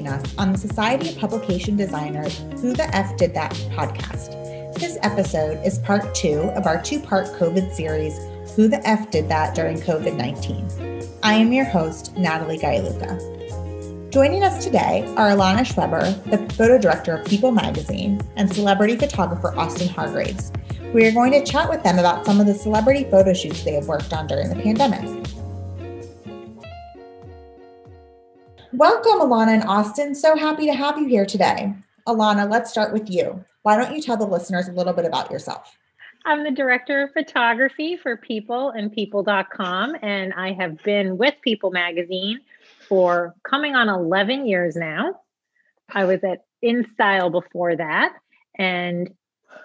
joining us on the Society of Publication Designers Who the F Did That podcast. This episode is part two of our two part COVID series, Who the F Did That During COVID 19. I am your host, Natalie Gaialuca. Joining us today are Alana Schweber, the photo director of People magazine, and celebrity photographer Austin Hargraves. We are going to chat with them about some of the celebrity photo shoots they have worked on during the pandemic. Welcome, Alana and Austin. So happy to have you here today. Alana, let's start with you. Why don't you tell the listeners a little bit about yourself? I'm the director of photography for People and People.com, and I have been with People magazine for coming on 11 years now. I was at InStyle before that. And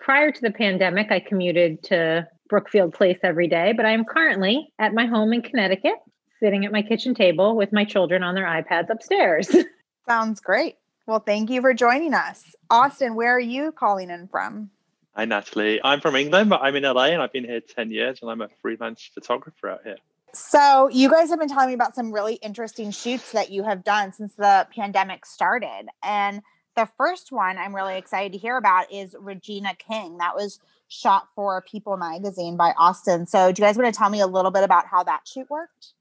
prior to the pandemic, I commuted to Brookfield Place every day, but I am currently at my home in Connecticut, sitting at my kitchen table with my children on their iPads upstairs. Sounds great. Well, thank you for joining us. Austin, where are you calling in from? Hi, Natalie. I'm from England, but I'm in LA and I've been here 10 years and I'm a freelance photographer out here. So, you guys have been telling me about some really interesting shoots that you have done since the pandemic started. And the first one I'm really excited to hear about is Regina King. That was shot for People magazine by Austin. So, do you guys want to tell me a little bit about how that shoot worked?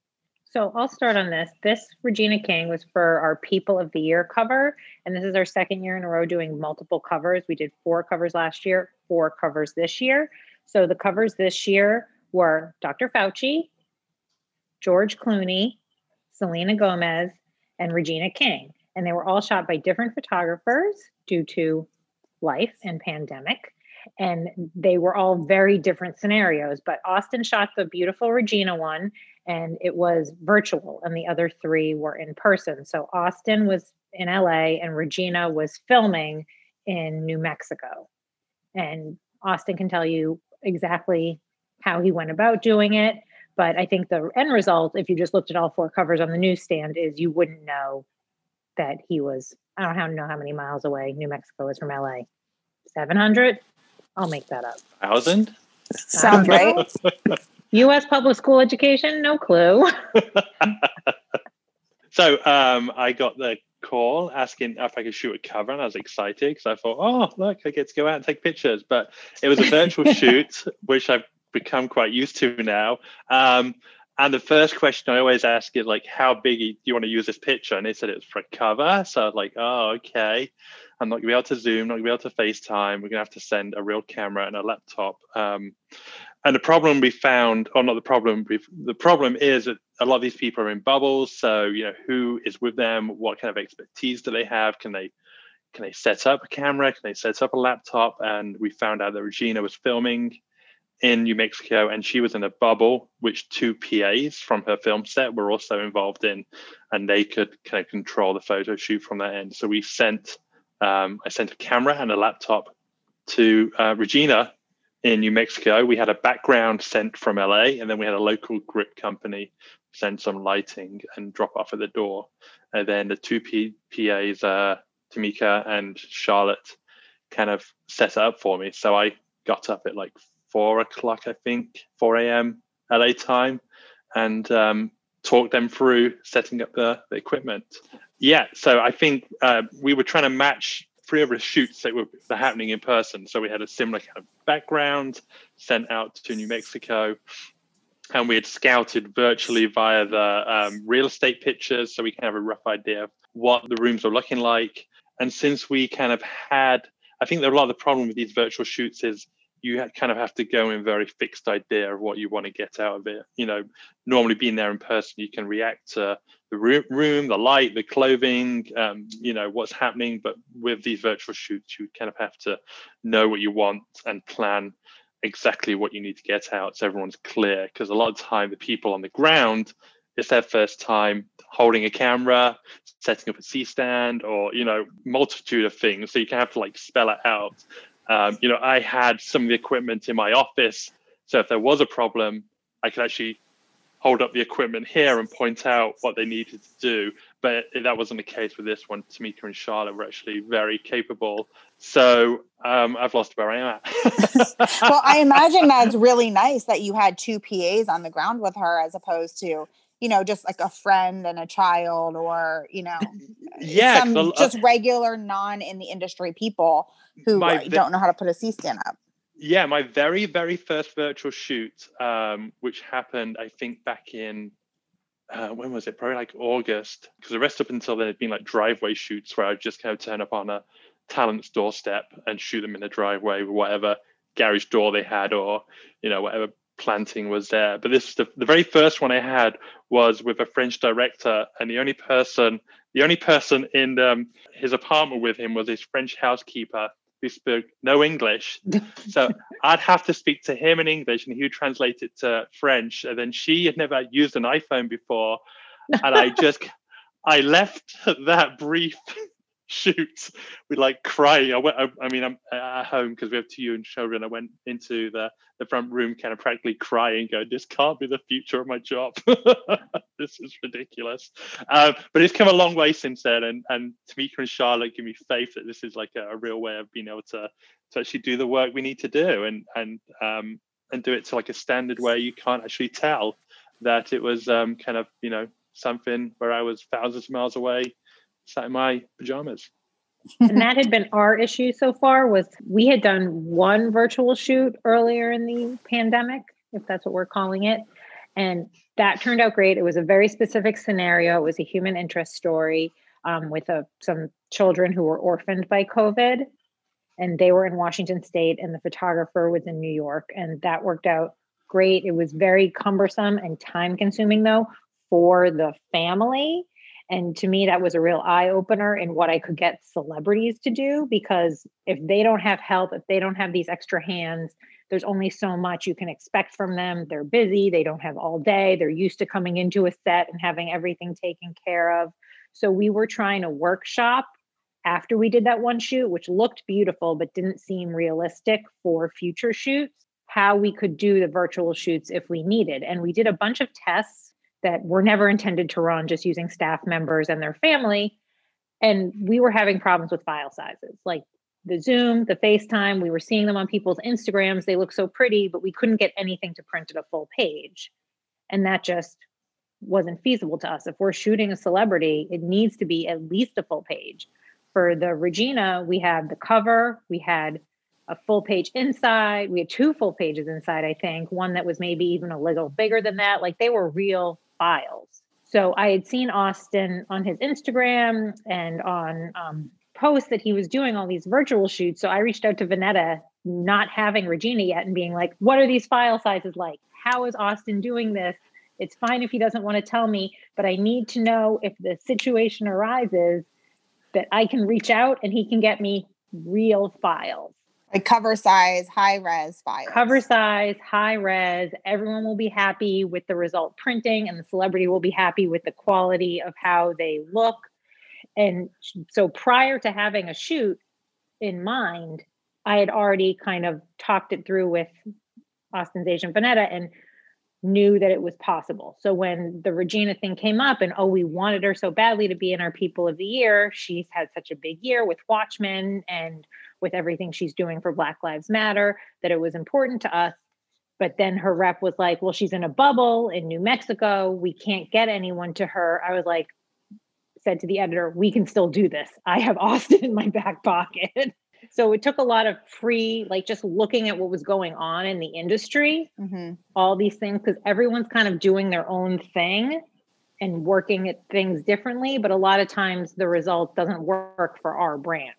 So, I'll start on this. This Regina King was for our People of the Year cover. And this is our second year in a row doing multiple covers. We did four covers last year, four covers this year. So, the covers this year were Dr. Fauci, George Clooney, Selena Gomez, and Regina King. And they were all shot by different photographers due to life and pandemic. And they were all very different scenarios. But Austin shot the beautiful Regina one, and it was virtual, and the other three were in person. So Austin was in LA, and Regina was filming in New Mexico. And Austin can tell you exactly how he went about doing it. But I think the end result, if you just looked at all four covers on the newsstand, is you wouldn't know that he was, I don't know how many miles away New Mexico is from LA. 700? I'll make that up. Thousand? Sounds right. US public school education? No clue. so um, I got the call asking if I could shoot a cover, and I was excited because I thought, oh, look, I get to go out and take pictures. But it was a virtual shoot, which I've become quite used to now. Um, and the first question I always ask is like, how big do you want to use this picture? And they said it was for a cover. So I was like, oh, okay. I'm not gonna be able to zoom, not gonna be able to FaceTime. We're gonna have to send a real camera and a laptop. Um, and the problem we found, or not the problem, the problem is that a lot of these people are in bubbles. So you know, who is with them? What kind of expertise do they have? Can they can they set up a camera? Can they set up a laptop? And we found out that Regina was filming in New Mexico, and she was in a bubble, which two PAs from her film set were also involved in, and they could kind of control the photo shoot from that end. So we sent, um, I sent a camera and a laptop to uh, Regina in New Mexico. We had a background sent from LA, and then we had a local grip company send some lighting and drop off at the door. And then the two P- PAs, uh, Tamika and Charlotte, kind of set it up for me. So I got up at like four o'clock, I think, 4 a.m. LA time, and um, talk them through setting up the, the equipment. Yeah, so I think uh, we were trying to match three of the shoots that were happening in person. So we had a similar kind of background sent out to New Mexico. And we had scouted virtually via the um, real estate pictures, so we can have a rough idea of what the rooms were looking like. And since we kind of had, I think that a lot of the problem with these virtual shoots is you kind of have to go in very fixed idea of what you want to get out of it. You know, normally being there in person, you can react to the room, the light, the clothing, um, you know, what's happening. But with these virtual shoots, you kind of have to know what you want and plan exactly what you need to get out so everyone's clear. Because a lot of time, the people on the ground, it's their first time holding a camera, setting up a C stand, or you know, multitude of things. So you can have to like spell it out um, you know, I had some of the equipment in my office, so if there was a problem, I could actually hold up the equipment here and point out what they needed to do. But that wasn't the case with this one. Tamika and Charlotte were actually very capable. So um, I've lost where I am at. well, I imagine that's really nice that you had two PAs on the ground with her as opposed to, you you know, just like a friend and a child or, you know, yeah, some just regular non in the industry people who My don't know how to put a C stand up. Yeah, my very, very first virtual shoot, um, which happened, I think, back in uh, when was it? Probably like August, because the rest up until then had been like driveway shoots where I'd just kind of turn up on a talent's doorstep and shoot them in the driveway with whatever garage door they had or you know whatever planting was there. But this the, the very first one I had was with a French director, and the only person the only person in um, his apartment with him was his French housekeeper who spoke no English. so I'd have to speak to him in English and he would translate it to French. And then she had never used an iPhone before. And I just, I left that brief shoot with like crying. I went, I, I mean, I'm at home because we have two young children. I went into the, the front room kind of practically crying, going, this can't be the future of my job. this is ridiculous. Um, but it's come a long way since then. And, and Tamika and Charlotte give me faith that this is like a, a real way of being able to, to actually do the work we need to do and, and, um, and do it to like a standard where you can't actually tell that it was um, kind of, you know, something where I was thousands of miles away sat in my pajamas. and that had been our issue so far was we had done one virtual shoot earlier in the pandemic if that's what we're calling it. And that turned out great. It was a very specific scenario. It was a human interest story um, with a, some children who were orphaned by covid and they were in washington state and the photographer was in new york and that worked out great. It was very cumbersome and time consuming though for the family and to me, that was a real eye opener in what I could get celebrities to do because if they don't have help, if they don't have these extra hands, there's only so much you can expect from them. They're busy, they don't have all day, they're used to coming into a set and having everything taken care of. So we were trying to workshop after we did that one shoot, which looked beautiful but didn't seem realistic for future shoots, how we could do the virtual shoots if we needed. And we did a bunch of tests that were never intended to run just using staff members and their family. And we were having problems with file sizes, like the Zoom, the FaceTime. We were seeing them on people's Instagrams. They look so pretty, but we couldn't get anything to print at a full page. And that just wasn't feasible to us. If we're shooting a celebrity, it needs to be at least a full page. For the Regina, we had the cover, we had a full page inside, we had two full pages inside, I think, one that was maybe even a little bigger than that. Like they were real files. So I had seen Austin on his Instagram and on um, posts that he was doing all these virtual shoots. So I reached out to Vanetta, not having Regina yet, and being like, what are these file sizes like? How is Austin doing this? It's fine if he doesn't want to tell me, but I need to know if the situation arises that I can reach out and he can get me real files like cover size, high res files. Cover size, high res. Everyone will be happy with the result printing, and the celebrity will be happy with the quality of how they look. And so, prior to having a shoot in mind, I had already kind of talked it through with Austin's agent Vanetta and knew that it was possible. So when the Regina thing came up and oh, we wanted her so badly to be in our People of the Year, she's had such a big year with Watchmen and with everything she's doing for Black Lives Matter, that it was important to us. But then her rep was like, well, she's in a bubble in New Mexico. We can't get anyone to her. I was like, said to the editor, we can still do this. I have Austin in my back pocket. so it took a lot of free, like just looking at what was going on in the industry, mm-hmm. all these things, because everyone's kind of doing their own thing and working at things differently. But a lot of times the result doesn't work for our brand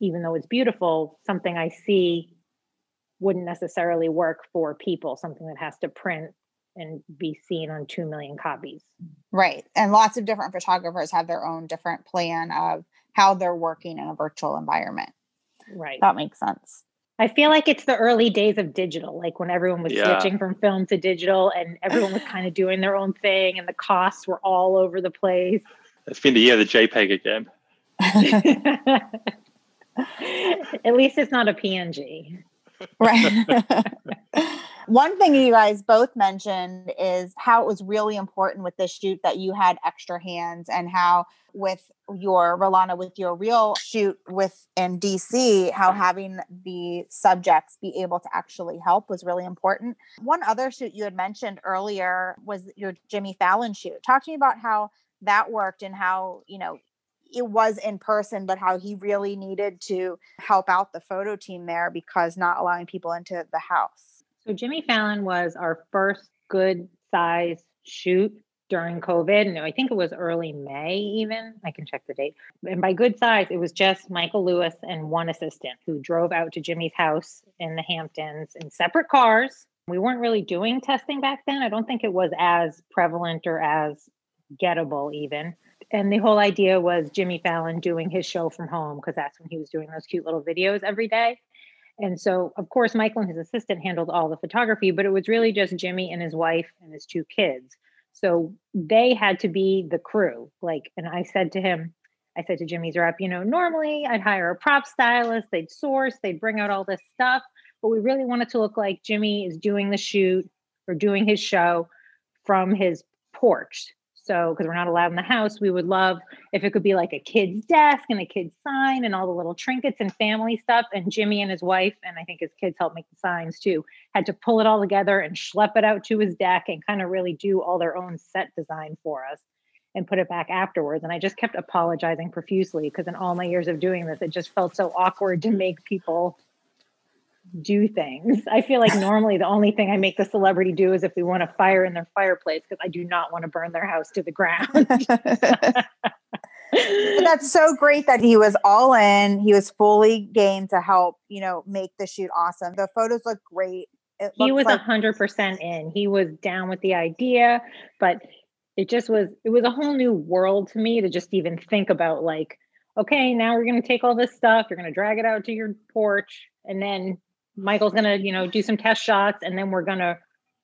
even though it's beautiful, something I see wouldn't necessarily work for people, something that has to print and be seen on 2 million copies. Right. And lots of different photographers have their own different plan of how they're working in a virtual environment. Right. That makes sense. I feel like it's the early days of digital, like when everyone was yeah. switching from film to digital and everyone was kind of doing their own thing and the costs were all over the place. It's been the year of the JPEG again. At least it's not a PNG. right. One thing you guys both mentioned is how it was really important with this shoot that you had extra hands and how with your Rolana with your real shoot with in DC, how having the subjects be able to actually help was really important. One other shoot you had mentioned earlier was your Jimmy Fallon shoot. Talk to me about how that worked and how, you know, it was in person, but how he really needed to help out the photo team there because not allowing people into the house. So Jimmy Fallon was our first good size shoot during COVID. And I think it was early May, even. I can check the date. And by good size, it was just Michael Lewis and one assistant who drove out to Jimmy's house in the Hamptons in separate cars. We weren't really doing testing back then. I don't think it was as prevalent or as gettable, even and the whole idea was Jimmy Fallon doing his show from home because that's when he was doing those cute little videos every day. And so, of course, Michael and his assistant handled all the photography, but it was really just Jimmy and his wife and his two kids. So they had to be the crew. Like, and I said to him, I said to Jimmy's rep, you know, normally I'd hire a prop stylist, they'd source, they'd bring out all this stuff, but we really wanted to look like Jimmy is doing the shoot or doing his show from his porch. So, because we're not allowed in the house, we would love if it could be like a kid's desk and a kid's sign and all the little trinkets and family stuff. And Jimmy and his wife, and I think his kids helped make the signs too, had to pull it all together and schlep it out to his deck and kind of really do all their own set design for us and put it back afterwards. And I just kept apologizing profusely because in all my years of doing this, it just felt so awkward to make people do things. I feel like normally the only thing I make the celebrity do is if we want a fire in their fireplace because I do not want to burn their house to the ground. that's so great that he was all in. He was fully game to help, you know, make the shoot awesome. The photos look great. he was a hundred percent in. He was down with the idea, but it just was it was a whole new world to me to just even think about like, okay, now we're gonna take all this stuff, you're gonna drag it out to your porch, and then Michael's going to, you know, do some test shots and then we're going to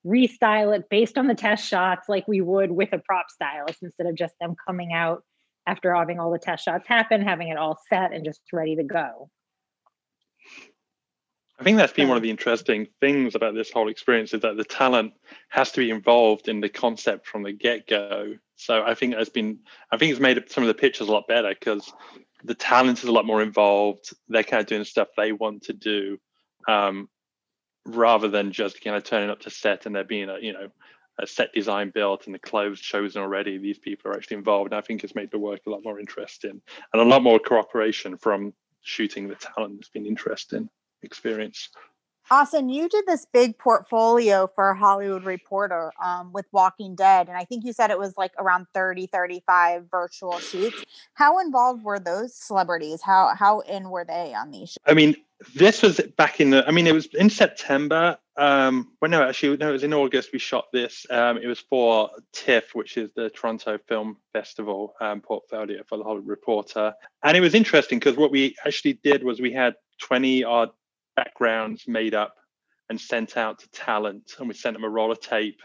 restyle it based on the test shots like we would with a prop stylist instead of just them coming out after having all the test shots happen, having it all set and just ready to go. I think that's been one of the um, interesting things about this whole experience is that the talent has to be involved in the concept from the get-go. So I think it's been, I think it's made some of the pictures a lot better because the talent is a lot more involved. They're kind of doing stuff they want to do um, rather than just kind of turning up to set and there being a you know a set design built and the clothes chosen already. These people are actually involved. And I think it's made the work a lot more interesting and a lot more cooperation from shooting the talent. It's been interesting experience. Austin, you did this big portfolio for Hollywood Reporter um, with Walking Dead, and I think you said it was like around 30, 35 virtual shoots. How involved were those celebrities? How how in were they on these? Shows? I mean, this was back in the. I mean, it was in September. Um, well, no, actually, no, it was in August. We shot this. Um, it was for TIFF, which is the Toronto Film Festival um, portfolio for the Hollywood Reporter, and it was interesting because what we actually did was we had 20 odd backgrounds made up and sent out to talent and we sent them a roll of tape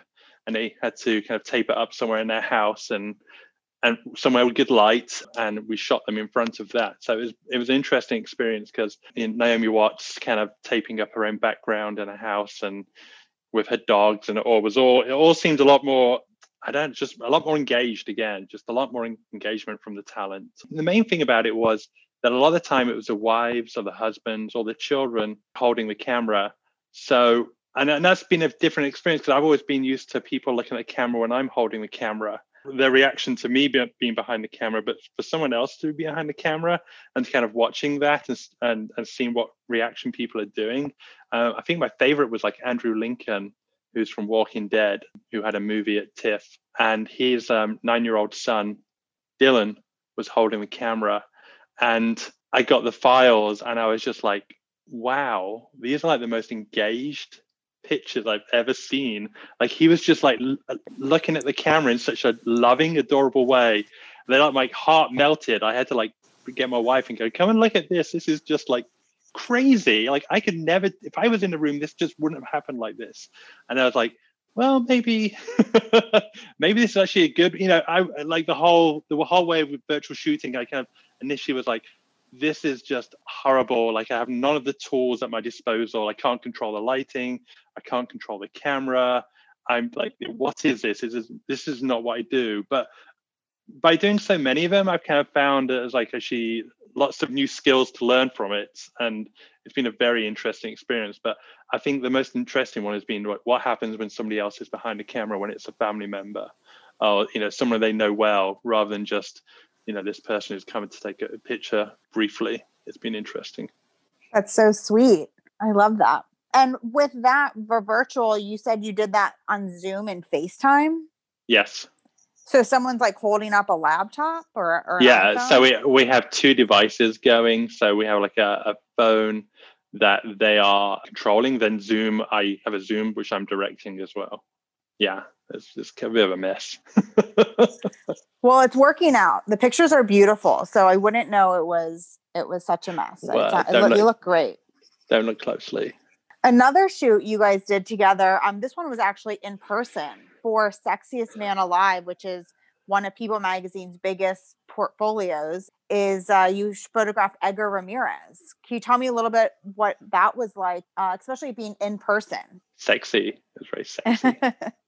and they had to kind of tape it up somewhere in their house and and somewhere with good light and we shot them in front of that so it was it was an interesting experience because naomi watts kind of taping up her own background in a house and with her dogs and it all was all it all seemed a lot more I don't just a lot more engaged again, just a lot more engagement from the talent. The main thing about it was that a lot of the time it was the wives or the husbands or the children holding the camera. So, and, and that's been a different experience because I've always been used to people looking at the camera when I'm holding the camera. Their reaction to me being behind the camera, but for someone else to be behind the camera and kind of watching that and and, and seeing what reaction people are doing. Uh, I think my favorite was like Andrew Lincoln, who's from Walking Dead, who had a movie at TIFF, and his um, nine-year-old son Dylan was holding the camera and I got the files and I was just like, wow, these are like the most engaged pictures I've ever seen. Like he was just like l- uh, looking at the camera in such a loving, adorable way. Then like my heart melted. I had to like get my wife and go, come and look at this. This is just like crazy. Like I could never, if I was in the room, this just wouldn't have happened like this. And I was like, well, maybe, maybe this is actually a good, you know, I like the whole, the whole way with virtual shooting. I kind of initially was like, this is just horrible. Like I have none of the tools at my disposal. I can't control the lighting. I can't control the camera. I'm like, what is this? This is this is not what I do. But by doing so many of them, I've kind of found as like actually lots of new skills to learn from it, and it's been a very interesting experience. But I think the most interesting one has been like, what happens when somebody else is behind the camera when it's a family member, or you know someone they know well, rather than just you know this person who's coming to take a picture briefly. It's been interesting. That's so sweet. I love that. And with that for virtual, you said you did that on Zoom and FaceTime? Yes. So someone's like holding up a laptop or, or yeah. iPhone? So we we have two devices going. So we have like a, a phone that they are controlling. Then Zoom, I have a Zoom which I'm directing as well. Yeah, it's just a bit of a mess. well, it's working out. The pictures are beautiful, so I wouldn't know it was it was such a mess. Well, look, you look great. Don't look closely. Another shoot you guys did together. Um, this one was actually in person for Sexiest Man Alive, which is one of People Magazine's biggest portfolios. Is uh, you photographed Edgar Ramirez? Can you tell me a little bit what that was like, uh, especially being in person? Sexy. It was very sexy.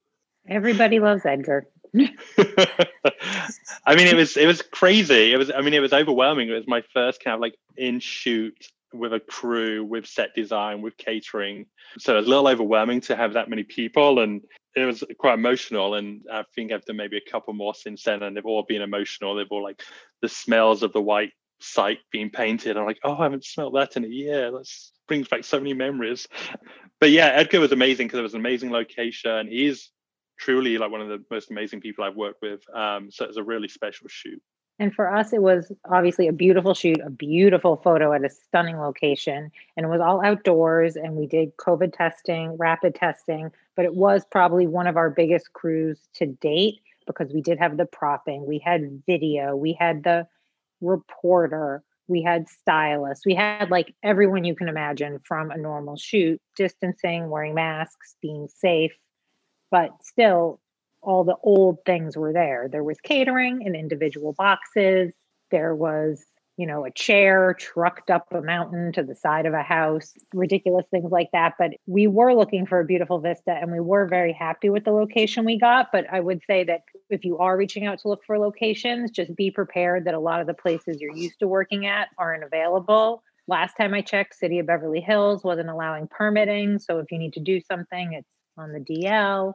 Everybody loves Edgar. I mean, it was it was crazy. It was. I mean, it was overwhelming. It was my first kind of like in shoot with a crew, with set design, with catering. So it was a little overwhelming to have that many people, and it was quite emotional. And I think I've done maybe a couple more since then, and they've all been emotional. They've all like the smells of the white cyc being painted. I'm like, oh, I haven't smelled that in a year. That brings back so many memories. But yeah, Edgar was amazing because it was an amazing location. He's truly like one of the most amazing people I've worked with. Um, so it was a really special shoot. And for us, it was obviously a beautiful shoot, a beautiful photo at a stunning location. And it was all outdoors. And we did COVID testing, rapid testing, but it was probably one of our biggest crews to date because we did have the propping, we had video, we had the reporter, we had stylists, we had like everyone you can imagine from a normal shoot, distancing, wearing masks, being safe. But still, all the old things were there. There was catering in individual boxes. There was, you know, a chair trucked up a mountain to the side of a house, ridiculous things like that. But we were looking for a beautiful vista and we were very happy with the location we got. But I would say that if you are reaching out to look for locations, just be prepared that a lot of the places you're used to working at aren't available. Last time I checked, City of Beverly Hills wasn't allowing permitting. So if you need to do something, it's on the DL.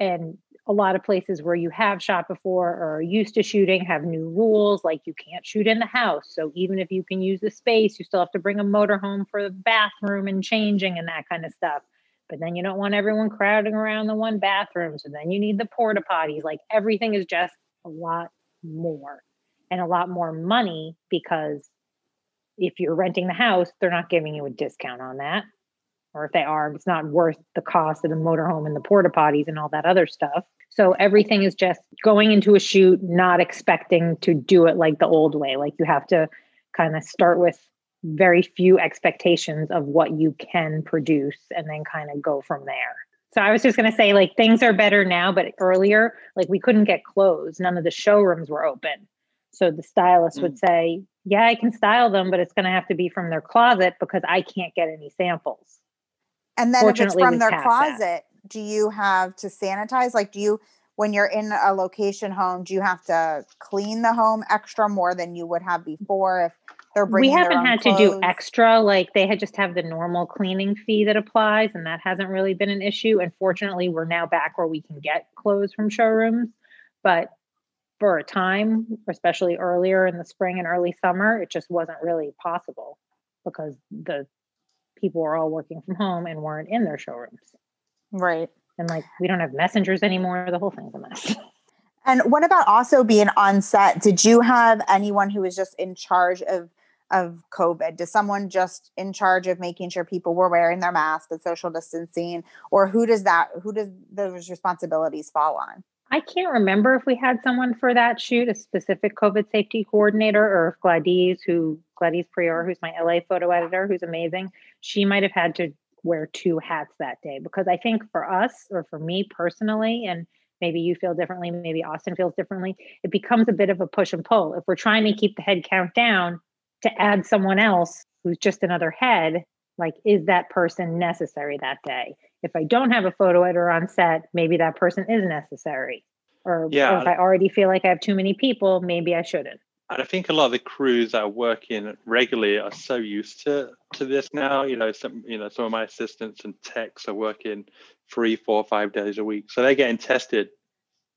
And a lot of places where you have shot before or are used to shooting have new rules like you can't shoot in the house so even if you can use the space you still have to bring a motor home for the bathroom and changing and that kind of stuff but then you don't want everyone crowding around the one bathroom so then you need the porta potties like everything is just a lot more and a lot more money because if you're renting the house they're not giving you a discount on that or if they are, it's not worth the cost of the motorhome and the porta potties and all that other stuff. So everything is just going into a shoot, not expecting to do it like the old way. Like you have to kind of start with very few expectations of what you can produce and then kind of go from there. So I was just going to say, like, things are better now, but earlier, like, we couldn't get clothes. None of the showrooms were open. So the stylist mm. would say, Yeah, I can style them, but it's going to have to be from their closet because I can't get any samples. And then if it's from their closet, that. do you have to sanitize? Like, do you, when you're in a location home, do you have to clean the home extra more than you would have mm. before if they're bringing? We haven't had clothes? to do extra. Like they had just have the normal cleaning fee that applies, and that hasn't really been an issue. And fortunately, we're now back where we can get clothes from showrooms. But for a time, especially earlier in the spring and early summer, it just wasn't really possible because the people were all working from home and weren't in their showrooms. Right. And like we don't have messengers anymore. The whole thing's a mess. And what about also being on set? Did you have anyone who was just in charge of of COVID? Does someone just in charge of making sure people were wearing their mask and social distancing, or who does that? Who does those responsibilities fall on? I can't remember if we had someone for that shoot, a specific COVID safety coordinator, or if Gladys, who Gladys Prior, who's my LA photo editor, who's amazing, she might have had to wear two hats that day because I think for us or for me personally, and maybe you feel differently, maybe Austin feels differently, it becomes a bit of a push and pull. If we're trying to keep the head count down, to add someone else who's just another head, like, is that person necessary that day? If I don't have a photo editor on set, maybe that person is necessary. Or, Yeah. or if I already feel like I have too many people, maybe I shouldn't. And I think a lot of the crews that are working regularly are so used to to this now. You know, some you know some of my assistants and techs are working three, four, five days a week, so they're getting tested.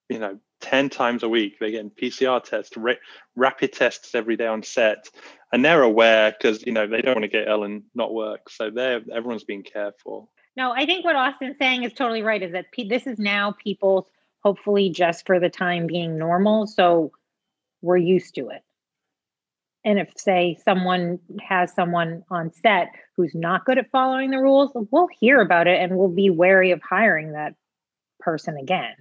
You know, ten times a week. They're getting PCR tests, ra- rapid tests every day on set, and they're aware because you know they don't want to get ill and not work. So they're everyone's being careful. No, I think what Austin's saying is totally right. Is that pe- this is now people's hopefully just for the time being normal, so we're used to it. And if say someone has someone on set who's not good at following the rules, we'll hear about it and we'll be wary of hiring that person again.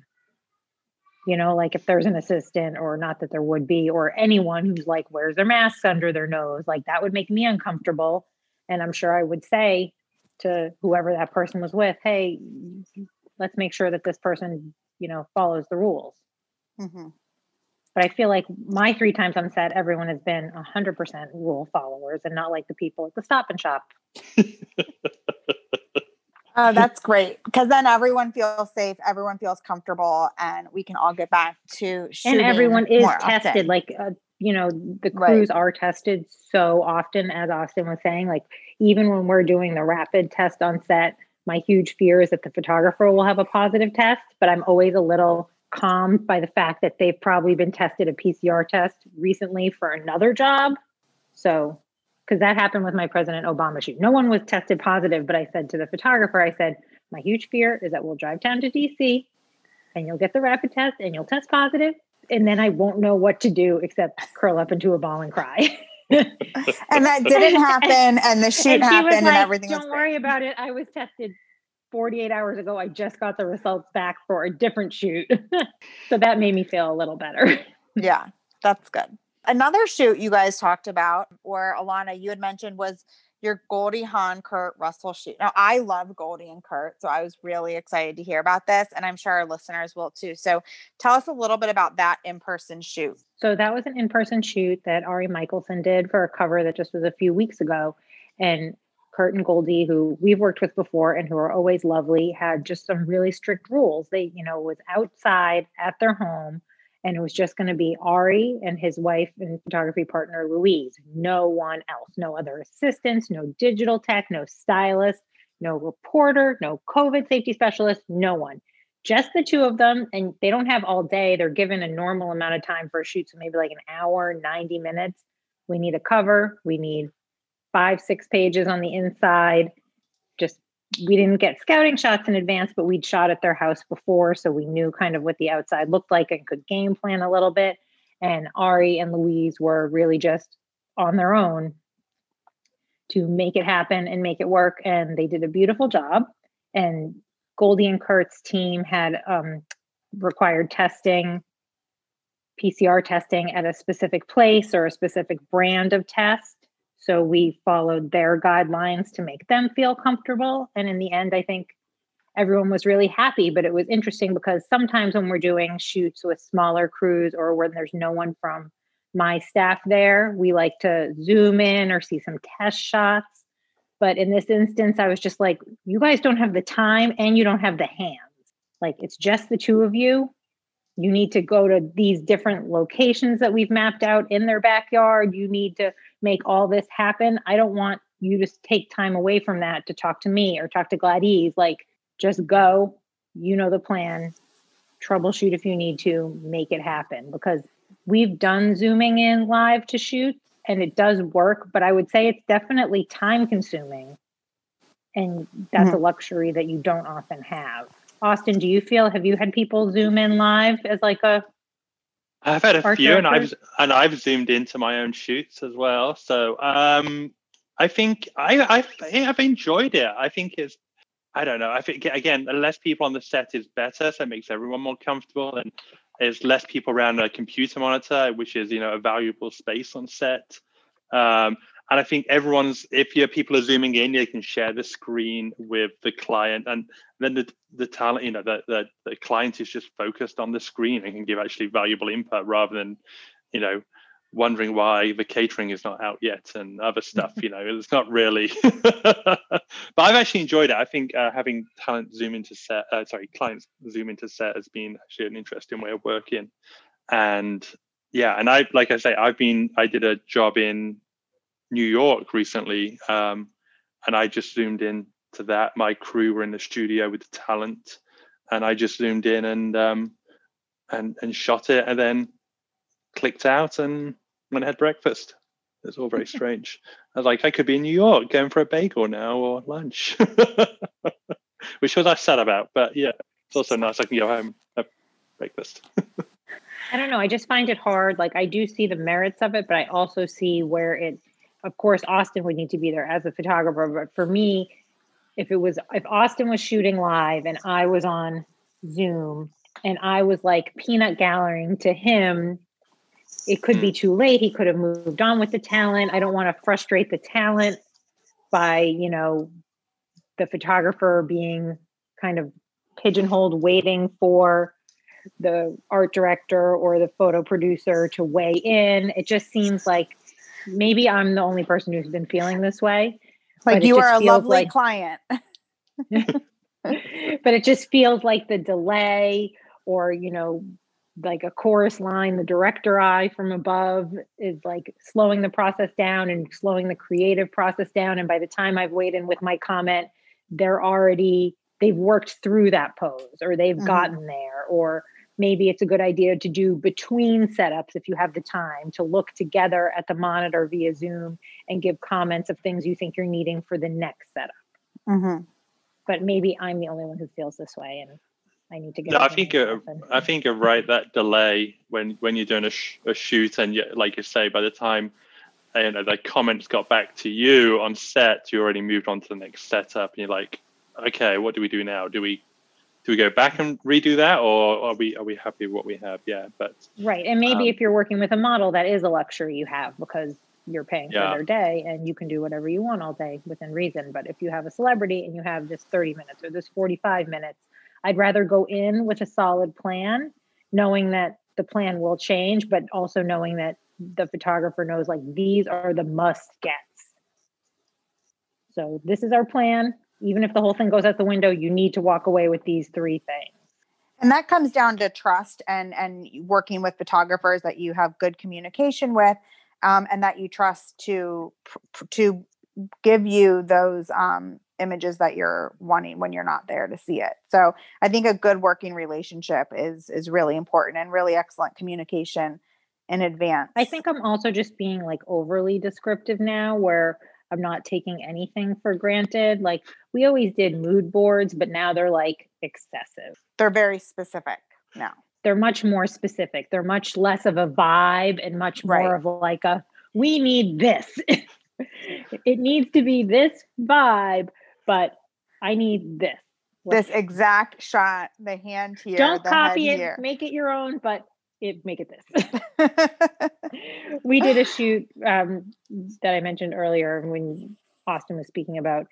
You know, like if there's an assistant or not that there would be, or anyone who's like wears their masks under their nose, like that would make me uncomfortable. And I'm sure I would say to whoever that person was with, hey, let's make sure that this person, you know, follows the rules. hmm But I feel like my three times on set, everyone has been 100% rule followers and not like the people at the stop and shop. Oh, that's great because then everyone feels safe, everyone feels comfortable, and we can all get back to shooting. and everyone is tested. often. Like, uh, you know, the Right. crews are tested so often, as Austin was saying. Like, even when we're doing the rapid test on set, my huge fear is that the photographer will have a positive test, but I'm always a little calmed by the fact that they've probably been tested a PCR test recently for another job. So, because that happened with my President Obama shoot. No one was tested positive, but I said to the photographer, I said, my huge fear is that we'll drive down to DC and you'll get the rapid test and you'll test positive, and then I won't know what to do except curl up into a ball and cry. and that didn't happen, and the shoot and happened, was and everything Don't worry about it. I was tested 48 hours ago. I just got the results back for a different shoot. so that made me feel a little better. Yeah, that's good. Another shoot you guys talked about, or Alana, you had mentioned, was your Goldie Hawn Kurt Russell shoot. Now, I love Goldie and Kurt, so I was really excited to hear about this, and I'm sure our listeners will too. So, tell us a little bit about that in person shoot. So that was an in-person shoot that Ari Michelson did for a cover that just was a few weeks ago. And Kurt and Goldie, who we've worked with before and who are always lovely, had just some really strict rules. They, you know, was outside at their home and it was just going to be Ari and his wife and photography partner Louise. No one else, no other assistants, no digital tech, no stylist, no reporter, no COVID safety specialist, no one. Just the two of them and they don't have all day. They're given a normal amount of time for a shoot so maybe like an hour 90 minutes. We need a cover. We need five six pages on the inside. Just we didn't get scouting shots in advance but we'd shot at their house before so we knew kind of what the outside looked like and could game plan a little bit and ari and louise were really just on their own to make it happen and make it work and they did a beautiful job and Goldie and Kurt's team had um, required testing, PCR testing at a specific place or a specific brand of test. So we followed their guidelines to make them feel comfortable. And in the end, I think everyone was really happy. But it was interesting because sometimes when we're doing shoots with smaller crews or when there's no one from my staff there, we like to zoom in or see some test shots. But in this instance, I was just like, you guys don't have the time and you don't have the hands. Like, it's just the two of you. You need to go to these different locations that we've mapped out in their backyard. You need to make all this happen. I don't want you to take time away from that to talk to me or talk to Gladys. Like, just go. You know the plan. Troubleshoot if you need to. Make it happen because we've done zooming in live to shoot and it does work, but I would say it's definitely time consuming. And that's mm-hmm. a luxury that you don't often have. Austin, do you feel have you had people zoom in live as like a I've had a few, and I've and I've zoomed into my own shoots as well. So um, I think I I I've enjoyed it. I think it's I don't know. I think again, less people on the set is better, so it makes everyone more comfortable, and there's less people around a computer monitor, which is you know a valuable space on set. Um, and I think everyone's if your people are zooming in, they can share the screen with the client, and then the the talent, you know, the the, the client is just focused on the screen and can give actually valuable input rather than, you know, wondering why the catering is not out yet and other stuff. you know, it's not really. but I've actually enjoyed it. I think uh, having talent zoom into set, uh, sorry, clients zoom into set has been actually an interesting way of working. And yeah, and I like I say, I've been I did a job in New York recently, um, and I just zoomed in to that. My crew were in the studio with the talent, and I just zoomed in and um, and and shot it, and then clicked out and went and had breakfast. It's all very strange. I was like, I could be in New York going for a bagel now or lunch, which was I sad about. But yeah, it's also nice. I can go home have breakfast. I don't know. I just find it hard. Like I do see the merits of it, but I also see where it. Of course, Austin would need to be there as a photographer, but for me, if it was if Austin was shooting live and I was on Zoom and I was like peanut gallerying to him it could be hmm. too late. He could have moved on with the talent. I don't want to frustrate the talent by, you know, the photographer being kind of pigeonholed waiting for the art director or the photo producer to weigh in. It just seems like maybe I'm the only person who's been feeling this way. Like you are a lovely like, client. but it just feels like the delay or, you know, like a chorus line, the director eye from above is like slowing the process down and slowing the creative process down. And by the time I've weighed in with my comment, they're already, they've worked through that pose or they've mm-hmm. gotten there. Or maybe it's a good idea to do between setups if you have the time to look together at the monitor via Zoom and give comments of things you think you're needing for the next setup. Mm-hmm. But maybe I'm the only one who feels this way. And I need to get. No, I think you're, I think you're right. That delay when when you're doing a, sh- a shoot and you, like you say, by the time you know the comments got back to you on set, you already moved on to the next setup, and you're like, okay, what do we do now? Do we do we go back and redo that, or are we are we happy with what we have? Yeah, but right, and maybe um, if you're working with a model, that is a luxury you have because you're paying yeah. for their day and you can do whatever you want all day within reason. But if you have a celebrity and you have this 30 minutes or this 45 minutes I'd rather go in with a solid plan, knowing that the plan will change, but also knowing that the photographer knows like these are the must gets. So this is our plan. Even if the whole thing goes out the window, you need to walk away with these three things. And that comes down to trust and and working with photographers that you have good communication with, um, and that you trust to to give you those um, images that you're wanting when you're not there to see it. So I think a good working relationship is is really important and really excellent communication in advance. I think I'm also just being like overly descriptive now where I'm not taking anything for granted. Like we always did mood boards, but now they're like excessive. They're very specific now. They're much more specific. They're much less of a vibe and much more right. of like a we need this. it needs to be this vibe but I need this. This exact shot, the hand here. Don't copy it, here. make it your own, but it make it this. we did a shoot um, that I mentioned earlier when Austin was speaking about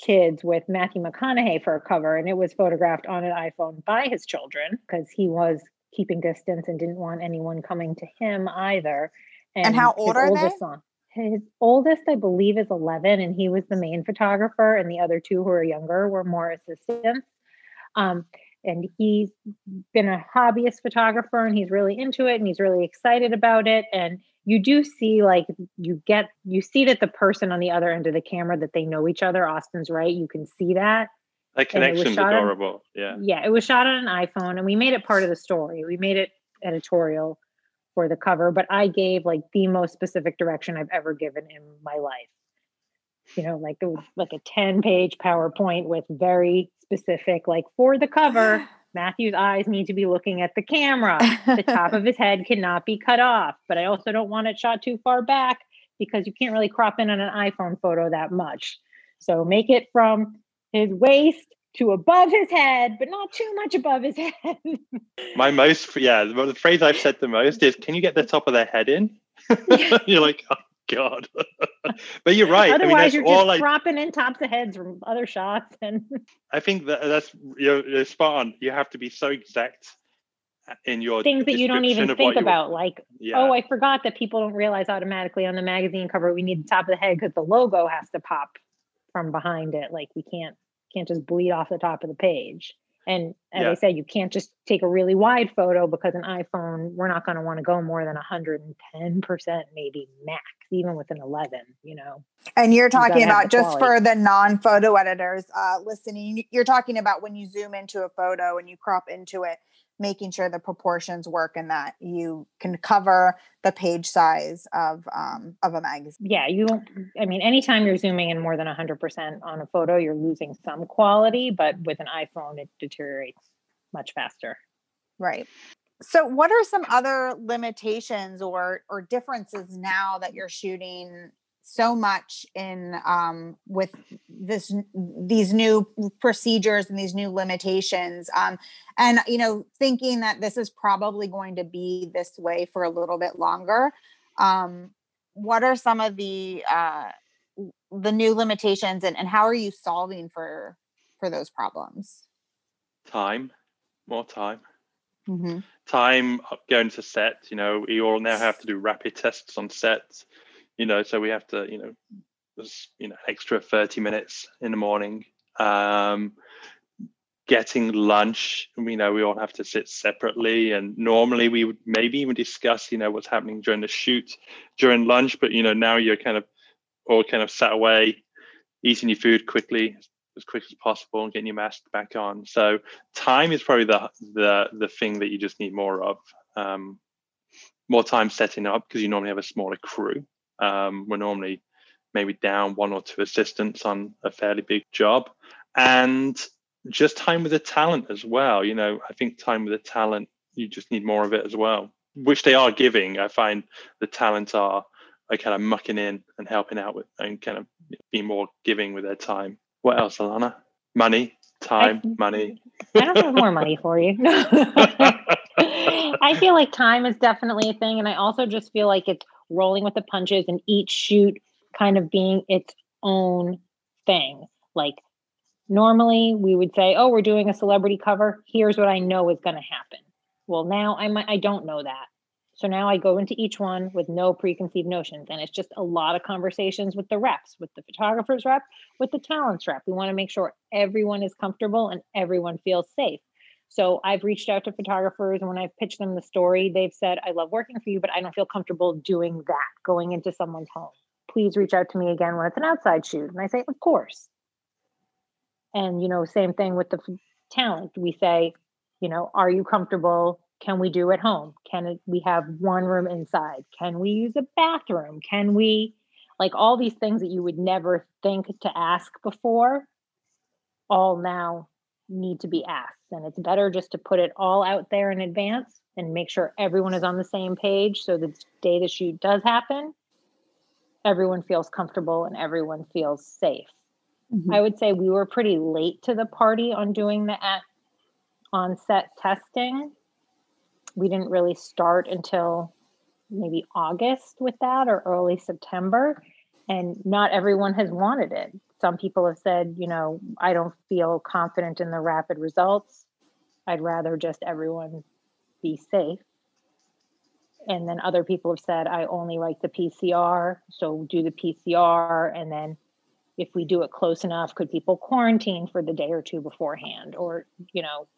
kids with Matthew McConaughey for a cover, and it was photographed on an iPhone by his children because he was keeping distance and didn't want anyone coming to him either. And, and how old are they? Son, his oldest, I believe, is 11, and he was the main photographer, and the other two who are younger were more assistants. Um, and he's been a hobbyist photographer, and he's really into it, and he's really excited about it. And you do see, like, you get, you see that the person on the other end of the camera that they know each other. Austin's right; you can see that. That connection's adorable. On, yeah. Yeah, it was shot on an iPhone, and we made it part of the story. We made it editorial for the cover, but I gave like the most specific direction I've ever given in my life. You know, like it was like a 10 page PowerPoint with very specific, like for the cover, Matthew's eyes need to be looking at the camera. The top of his head cannot be cut off, but I also don't want it shot too far back because you can't really crop in on an iPhone photo that much. So make it from his waist to above his head, but not too much above his head. My most, yeah, the phrase I've said the most is, "Can you get the top of their head in?" you're like, oh god. but you're right. Otherwise, I mean, you're just cropping in tops of heads from other shots, and I think that that's you're, you're spot on. You have to be so exact in your things that you don't even think about, like Yeah. oh, I forgot that people don't realize automatically on the magazine cover we need the top of the head because the logo has to pop from behind it. Like we can't can't just bleed off the top of the page. And as Yeah. I said, you can't just take a really wide photo because an iPhone, we're not going to want to go more than 110% maybe max, even with an 11, you know. And you're talking about just for the non-photo editors uh, listening. You're talking about when you zoom into a photo and you crop into it, making sure the proportions work and that you can cover the page size of um, of a magazine. Yeah, you I mean, anytime you're zooming in more than 100% on a photo, you're losing some quality, but with an iPhone, it deteriorates much faster. Right. So, what are some other limitations or or differences now that you're shooting so much in um, with this these new procedures and these new limitations? Um, and you know, thinking that this is probably going to be this way for a little bit longer. Um, what are some of the uh, the new limitations, and, and how are you solving for for those problems? time, more time. Mm-hmm. time going to set you know we all now have to do rapid tests on sets you know so we have to you know there's you know extra 30 minutes in the morning. Um getting lunch you know we all have to sit separately. And normally we would maybe even discuss you know what's happening during the shoot during lunch. But you know now you're kind of all kind of sat away eating your food quickly as quick as possible and getting your mask back on. So time is probably the the the thing that you just need more of. Um, more time setting up because you normally have a smaller crew um, we're normally maybe down one or two assistants on a fairly big job and just time with the talent as well you know i think time with the talent you just need more of it as well which they are giving i find the talent are are kind of mucking in and helping out with and kind of being more giving with their time what else alana money time money I don't have more money for you. I feel like time is definitely a thing. And I also just feel like it's rolling with the punches and each shoot kind of being its own thing. Like normally we would say, oh, we're doing a celebrity cover. Here's what I know is going to happen. Well, now I might, I don't know that. So now I go into each one with no preconceived notions. And it's just a lot of conversations with the reps, with the photographer's rep, with the talents rep. We want to make sure everyone is comfortable and everyone feels safe. So I've reached out to photographers and when I've pitched them the story, they've said, I love working for you, but I don't feel comfortable doing that, going into someone's home. Please reach out to me again when it's an outside shoot. And I say, Of course. And, you know, same thing with the f- talent. We say, you know, are you comfortable? Can we do at home? Can it, we have one room inside? Can we use a bathroom? Can we, like all these things that you would never think to ask before, all now need to be asked. And it's better just to put it all out there in advance and make sure everyone is on the same page so the day the shoot does happen, everyone feels comfortable and everyone feels safe. Mm-hmm. I would say we were pretty late to the party on doing the at on set testing. We didn't really start until maybe August with that or early September. And not everyone has wanted it. Some people have said, you know, I don't feel confident in the rapid results. I'd rather just everyone be safe. And then other people have said, I only like the PCR. So do the PCR. And then if we do it close enough, could people quarantine for the day or two beforehand? Or, you know,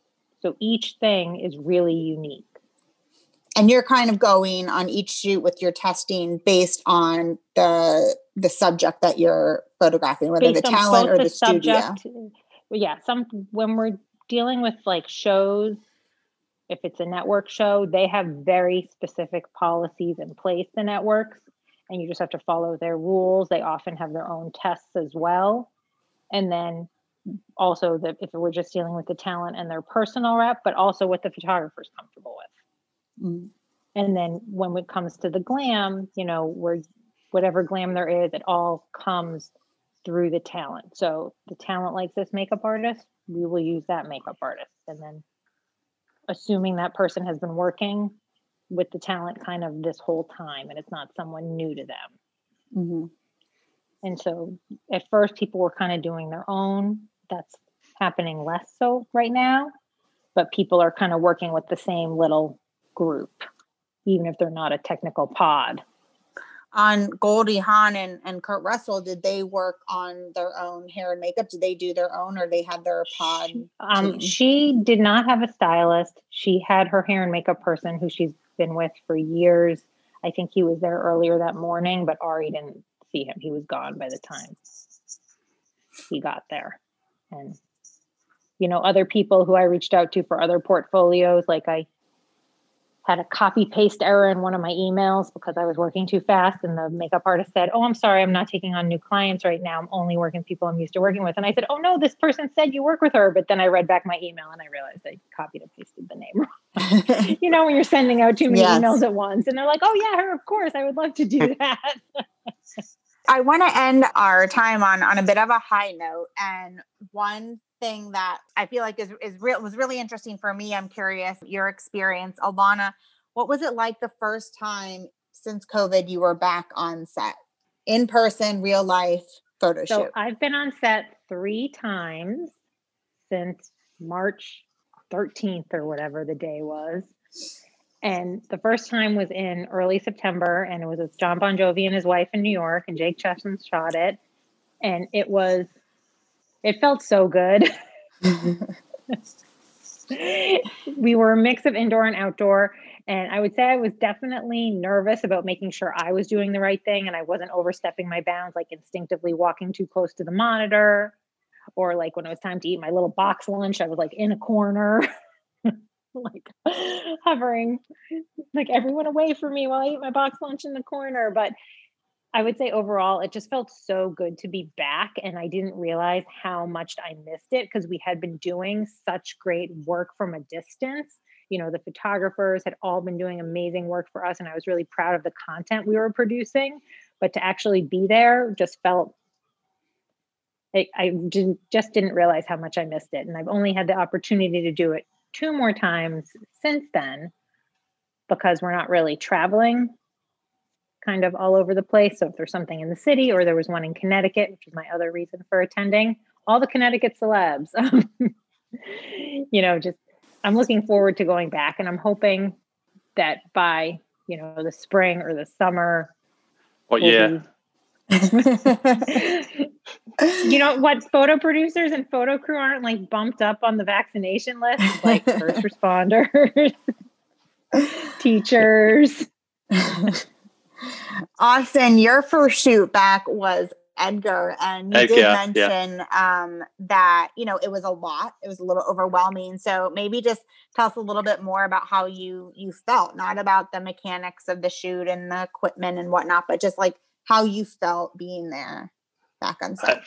so each thing is really unique. And you're kind of going on each shoot with your testing based on the the subject that you're photographing whether the Based on talent or the, studio uh, yeah, some when we're dealing with like shows, if it's a network show, they have very specific policies in place, the networks, and you just have to follow their rules. They often have their own tests as well. And then also the if we're just dealing with the talent and their personal rep, but also what the photographer's comfortable with. Mhm. And then when it comes to the glam, you know, where whatever glam there is, it all comes through the talent. So the talent likes this makeup artist, we will use that makeup artist. And then assuming that person has been working with the talent kind of this whole time and it's not someone new to them. Mhm. And so at first people were kind of doing their own. That's happening less so right now. but people are kind of working with the same little group, even if they're not a technical pod. On Goldie Hawn and, and Kurt Russell, did they work on their own hair and makeup? Did they do their own or they had their pod? Um, she did not have a stylist. She had her hair and makeup person who she's been with for years. I think he was there earlier that morning, but Ari didn't see him. He was gone by the time he got there. And you know, other people who I reached out to for other portfolios, like I had a copy paste error in one of my emails because I was working too fast. And the makeup artist said, Oh, I'm sorry, I'm not taking on new clients right now. I'm only working with people I'm used to working with. And I said, Oh, no, this person said you work with her. But then I read back my email and I realized I copied and pasted the name wrong. you know, when you're sending out too many yes. emails at once and they're like, Oh, yeah, her, of course, I would love to do that. I want to end our time on on a bit of a high note. And one thing that I feel like is is real was really interesting for me. I'm curious your experience, Alana. What was it like the first time since COVID you were back on set, in person, real life photo so shoot? I've been on set three times since March 13th or whatever the day was. And the first time was in early September, and it was with John Bon Jovi and his wife in New York, and Jake Chessum shot it. And it was, it felt so good. we were a mix of indoor and outdoor. And I would say I was definitely nervous about making sure I was doing the right thing and I wasn't overstepping my bounds, like instinctively walking too close to the monitor. Or like when it was time to eat my little box lunch, I was like in a corner. like hovering like everyone away from me while I eat my box lunch in the corner. But I would say overall, it just felt so good to be back. And I didn't realize how much I missed it because we had been doing such great work from a distance. You know, the photographers had all been doing amazing work for us. And I was really proud of the content we were producing. But to actually be there just felt I, I didn't, just didn't realize how much I missed it. And I've only had the opportunity to do it two more times since then because we're not really traveling kind of all over the place. So if there's something in the city or there was one in Connecticut, which is my other reason for attending, all the Connecticut celebs, um, you know, just I'm looking forward to going back and I'm hoping that by, you know, the spring or the summer. What we'll yeah. you know what photo producers and photo crew aren't like bumped up on the vaccination list like first responders teachers austin your first shoot back was edgar and you Heck did yeah, mention yeah. um that you know it was a lot it was a little overwhelming so maybe just tell us a little bit more about how you you felt not about the mechanics of the shoot and the equipment and whatnot but just like how you felt being there back on set. It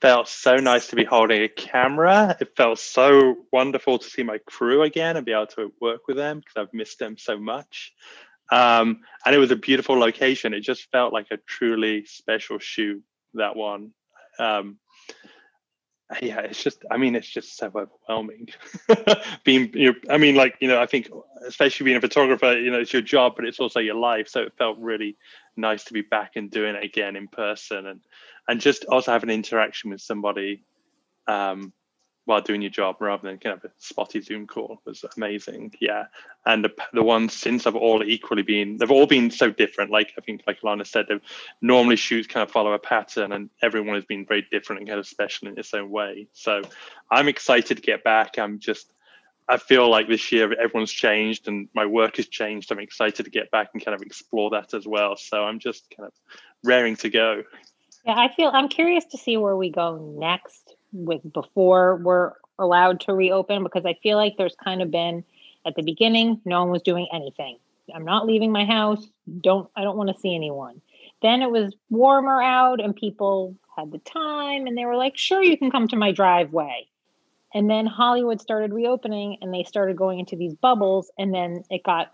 felt so nice to be holding a camera. It felt so wonderful to see my crew again and be able to work with them because I've missed them so much. Um, and it was a beautiful location. It just felt like a truly special shoot, that one. Um, yeah, it's just, I mean, it's just so overwhelming. being, you know, I mean, like, you know, I think, especially being a photographer, you know, it's your job, but it's also your life. So it felt really nice to be back and doing it again in person and, and just also have an interaction with somebody um, while doing your job rather than kind of a spotty Zoom call was amazing. Yeah. And the, the ones since have all equally been, they've all been so different. Like I think, like Lana said, they've normally shoots kind of follow a pattern and everyone has been very different and kind of special in its own way. So I'm excited to get back. I'm just, I feel like this year everyone's changed and my work has changed. I'm excited to get back and kind of explore that as well. So I'm just kind of raring to go. Yeah, I feel I'm curious to see where we go next with before we're allowed to reopen because I feel like there's kind of been at the beginning, no one was doing anything. I'm not leaving my house. Don't I don't want to see anyone. Then it was warmer out and people had the time and they were like, sure, you can come to my driveway. And then Hollywood started reopening and they started going into these bubbles. And then it got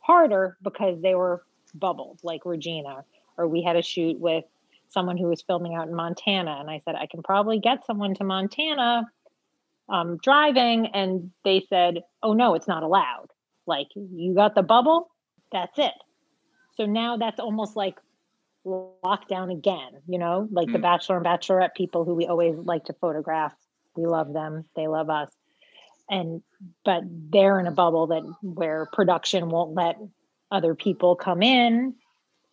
harder because they were bubbled, like Regina, or we had a shoot with someone who was filming out in Montana. And I said, I can probably get someone to Montana um, driving. And they said, oh, no, it's not allowed. Like, you got the bubble, that's it. So now that's almost like lockdown again, you know, like mm. the Bachelor and Bachelorette people who we always like to photograph. We love them, they love us. and but they're in a bubble that where production won't let other people come in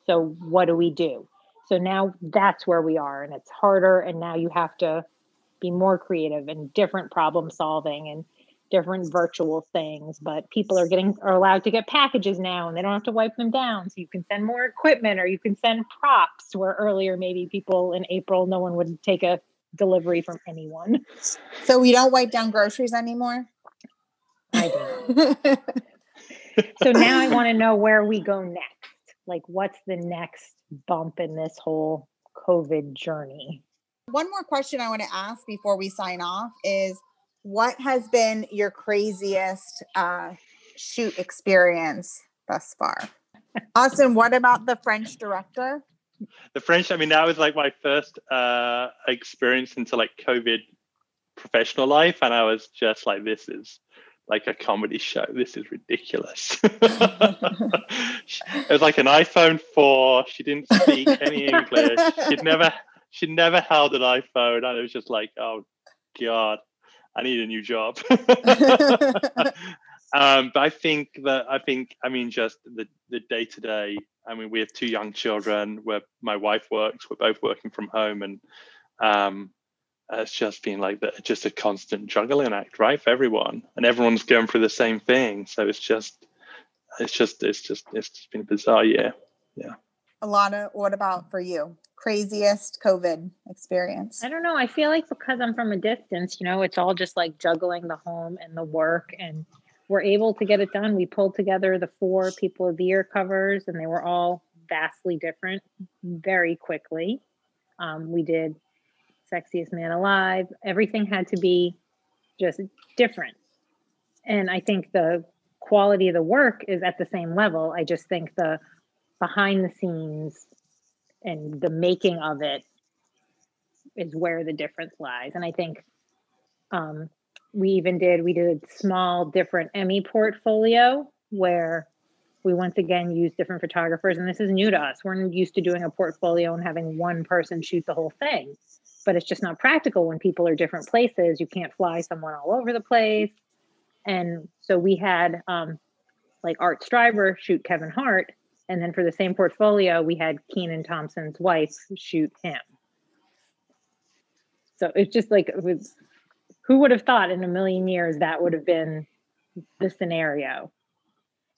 so what do we do so now that's where we are and it's harder and now you have to be more creative and different problem solving and different virtual things but people are getting are allowed to get packages now and they don't have to wipe them down. So you can send more equipment or you can send props where earlier maybe people in april no one would take a delivery from anyone. So we don't wipe down groceries anymore. i do so now i want to know where we go next. Like what's the next bump in this whole covid journey One more question I want to ask before we sign off is what has been your craziest uh, shoot experience thus far? Austin, what about the French director? the French. I mean, that was like my first uh, experience into like COVID professional life, and I was just like, this is like a comedy show. This is ridiculous. it was like an iPhone four. She didn't speak any English. She'd never she never held an iPhone, and it was just like, oh god, I need a new job. um, but I think that I think I mean just the the day to day. I mean, we have two young children. Where my wife works, we're both working from home, and um, it's just been like the, just a constant juggling act, right, for everyone, and everyone's going through the same thing. So it's just, it's just, it's just, it's just been a bizarre year. Yeah. Alana, what about for you? Craziest COVID experience? I don't know. I feel like because I'm from a distance, you know, it's all just like juggling the home and the work, and we're able to get it done. We pulled together the four people of the year covers, and they were all vastly different very quickly. Um, we did Sexiest Man Alive. Everything had to be just different. And I think the quality of the work is at the same level. I just think the behind the scenes and the making of it is where the difference lies. And I think um, we even did we did a small different Emmy portfolio where we once again used different photographers, and this is new to us. We're used to doing a portfolio and having one person shoot the whole thing, but it's just not practical when people are different places. You can't fly someone all over the place, and so we had um, like Art Streiber shoot Kevin Hart, and then for the same portfolio, we had Kenan Thompson's wife shoot him. So it's just like it was who would have thought in a million years that would have been the scenario?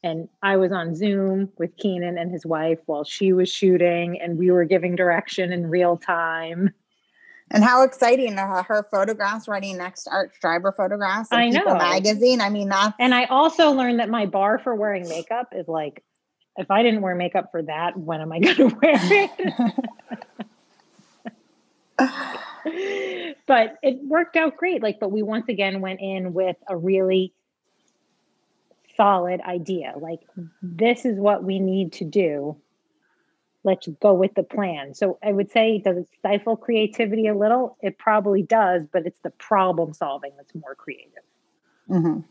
And I was on Zoom with Kenan and his wife while she was shooting, and we were giving direction in real time. And how exciting are her photographs running next to Art Streiber photographs in I People know. magazine. I mean, that's And I also learned that my bar for wearing makeup is like, if I didn't wear makeup for that, when am I going to wear it? but it worked out great. Like, but we once again went in with a really solid idea. Like, this is what we need to do. Let's go with the plan. So I would say, does it stifle creativity a little? It probably does, but it's the problem solving that's more creative. Mhm.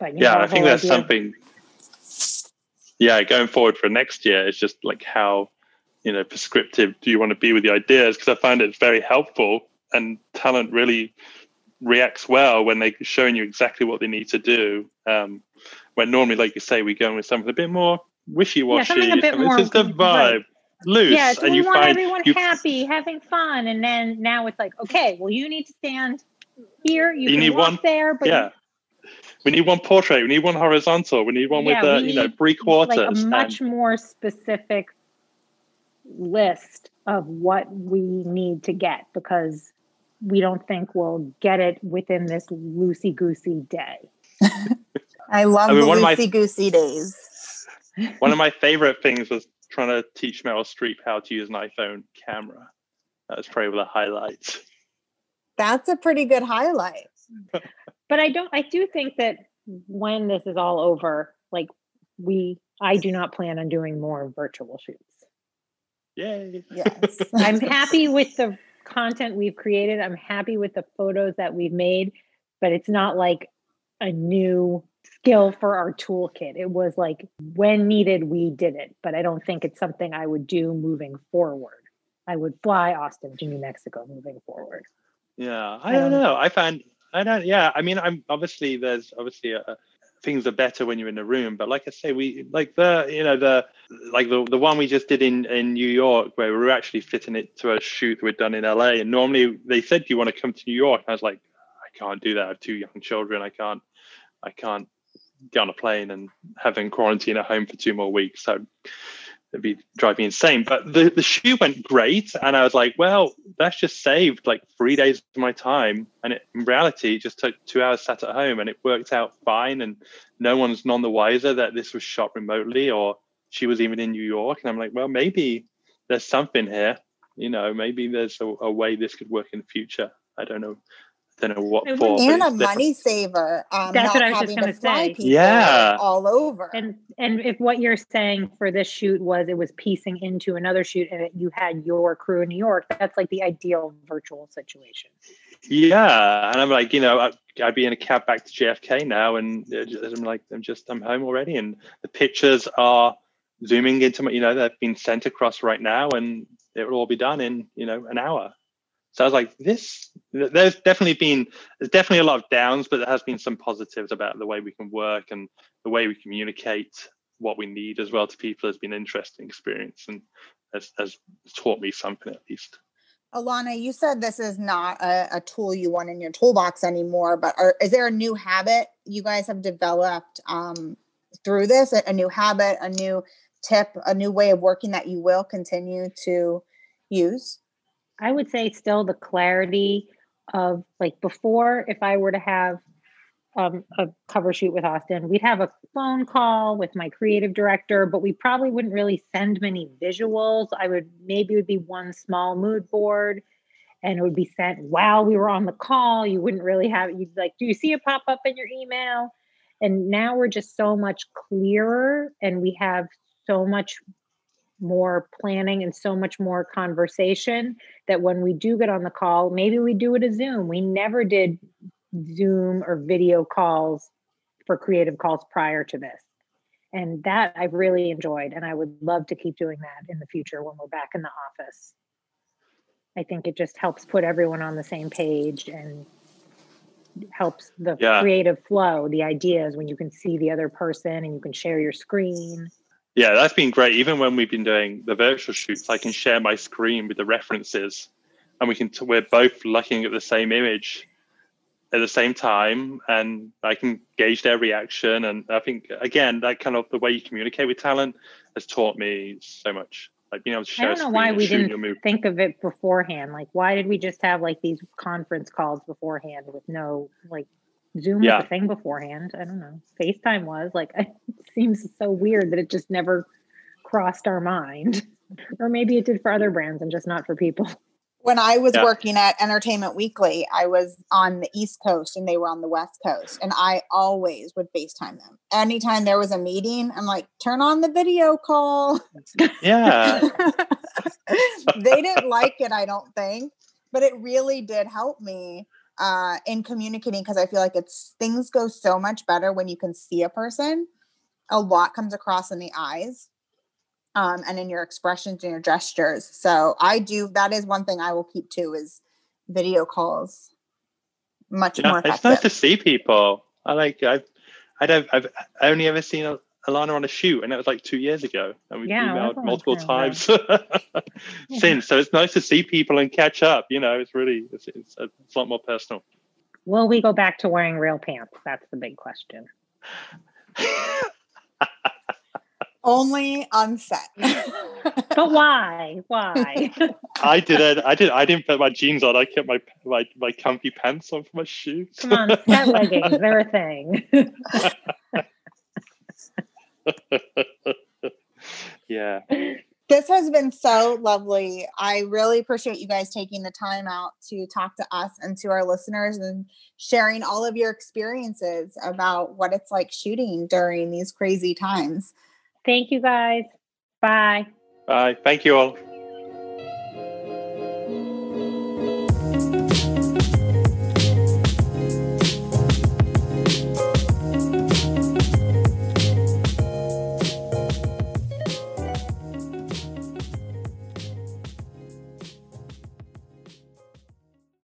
But Yeah, I think whole that's idea- something. Yeah, going forward for next year, it's just like how you know prescriptive do you want to be with the ideas? Because I find it very helpful, and talent really reacts well when they're showing you exactly what they need to do. Um, when normally, like you say, we go in with something a bit more wishy-washy. Yeah, something a bit more- it's just a vibe, right. loose, Yeah, so and we you want find everyone you, happy, having fun, and then now it's like, okay, well, you need to stand here. You, You can need walk one- there, but yeah. We need one portrait. We need one horizontal. We need one Yeah, with uh, we you know three quarters. like a and- much more specific list of what we need to get because we don't think we'll get it within this loosey goosey day. I love I mean, the one of my- loosey goosey days. One of my favorite things was trying to teach Meryl Streep how to use an iPhone camera. That was probably the highlight. That's a pretty good highlight. But I don't, I do think that when this is all over, like we, I do not plan on doing more virtual shoots. Yay. Yes. I'm happy with the content we've created. I'm happy with the photos that we've made, but it's not like a new skill for our toolkit. It was like when needed, we did it, but I don't think it's something I would do moving forward. I would fly Austin to New Mexico moving forward. Yeah, I don't don't- know. I find I don't. Yeah, I mean, I'm obviously there's obviously a, things are better when you're in the room, but like I say, we like the you know the like the the one we just did in in New York where we were actually fitting it to a shoot we'd done in LA, and normally they said, "Do you want to come to New York?" And I was like, "I can't do that. I have two young children. I can't. I can't get on a plane and having quarantine at home for two more weeks." So it'd be driving insane. But the, the shoe went great. And I was like, well, that's just saved like three days of my time. And it, in reality, it just took two hours sat at home and it worked out fine. And no one's none the wiser that this was shot remotely or she was even in New York. And I'm like, well, maybe there's something here. You know, maybe there's a, a way this could work in the future. I don't know don't know what for. And a money saver. Um, That's what I was just going to say. Yeah, all over. And and if what you're saying for this shoot was it was piecing into another shoot, and you had your crew in New York, that's like the ideal virtual situation. Yeah, and I'm like, you know, I'd be in a cab back to JFK now, and I'm like, I'm just, I'm home already, and the pictures are zooming into my, you know, they've been sent across right now, and it will all be done in, you know, an hour. So I was like, this, there's definitely been, there's definitely a lot of downs, but there has been some positives about the way we can work and the way we communicate what we need as well to people has been an interesting experience and has, has taught me something at least. Alana, you said this is not a, a, tool you want in your toolbox anymore, but are, is there a new habit you guys have developed um, through this? A, a new habit, a new tip, a new way of working that you will continue to use? I would say still the clarity of like before, if I were to have um, a cover shoot with Austin, we'd have a phone call with my creative director, but we probably wouldn't really send many visuals. I would maybe it would be one small mood board and it would be sent while we were on the call. You wouldn't really have you'd like, do you see it pop up in your email? And now we're just so much clearer and we have so much more planning and so much more conversation that when we do get on the call, maybe we do it a Zoom. We never did Zoom or video calls for creative calls prior to this. And that I've really enjoyed. And I would love to keep doing that in the future when we're back in the office. I think it just helps put everyone on the same page and helps the yeah. creative flow, the ideas when you can see the other person and you can share your screen. Yeah, that's been great. Even when we've been doing the virtual shoots, I can share my screen with the references, and we can. T- we're both looking at the same image at the same time, and I can gauge their reaction. And I think again, that kind of the way you communicate with talent has taught me so much. Like being able to share. I don't know why we didn't think of it beforehand. Like, why did we just have like these conference calls beforehand with no like Zoom yeah. was a thing beforehand. I don't know. FaceTime was like it seems so weird that it just never crossed our mind. or maybe it did for other brands and just not for people. When I was yeah. working at Entertainment Weekly, I was on the East Coast and they were on the West Coast. And I always would FaceTime them. Anytime there was a meeting, I'm like, turn on the video call. Yeah. they didn't like it, I don't think, but it really did help me uh, in communicating because I feel like it's things go so much better when you can see a person. A lot comes across in the eyes um, and in your expressions and your gestures. So I do that is one thing I will keep too is video calls. Much yeah, more. Effective. It's nice to see people. I like I've I don't I've only ever seen Alana on a shoot, and that was like two years ago, and we've yeah, emailed multiple times since. So it's nice to see people and catch up. You know, it's really it's, it's, a, it's a lot more personal. Will we go back to wearing real pants? That's the big question. Only on set. but why? Why? I didn't. I did. I didn't put my jeans on. I kept my my my comfy pants on for my shoes. Come on, set leggings. They're a thing. yeah. This has been so lovely. I really appreciate you guys taking the time out to talk to us and to our listeners and sharing all of your experiences about what it's like shooting during these crazy times. Thank you guys. Bye. Bye. Thank you all.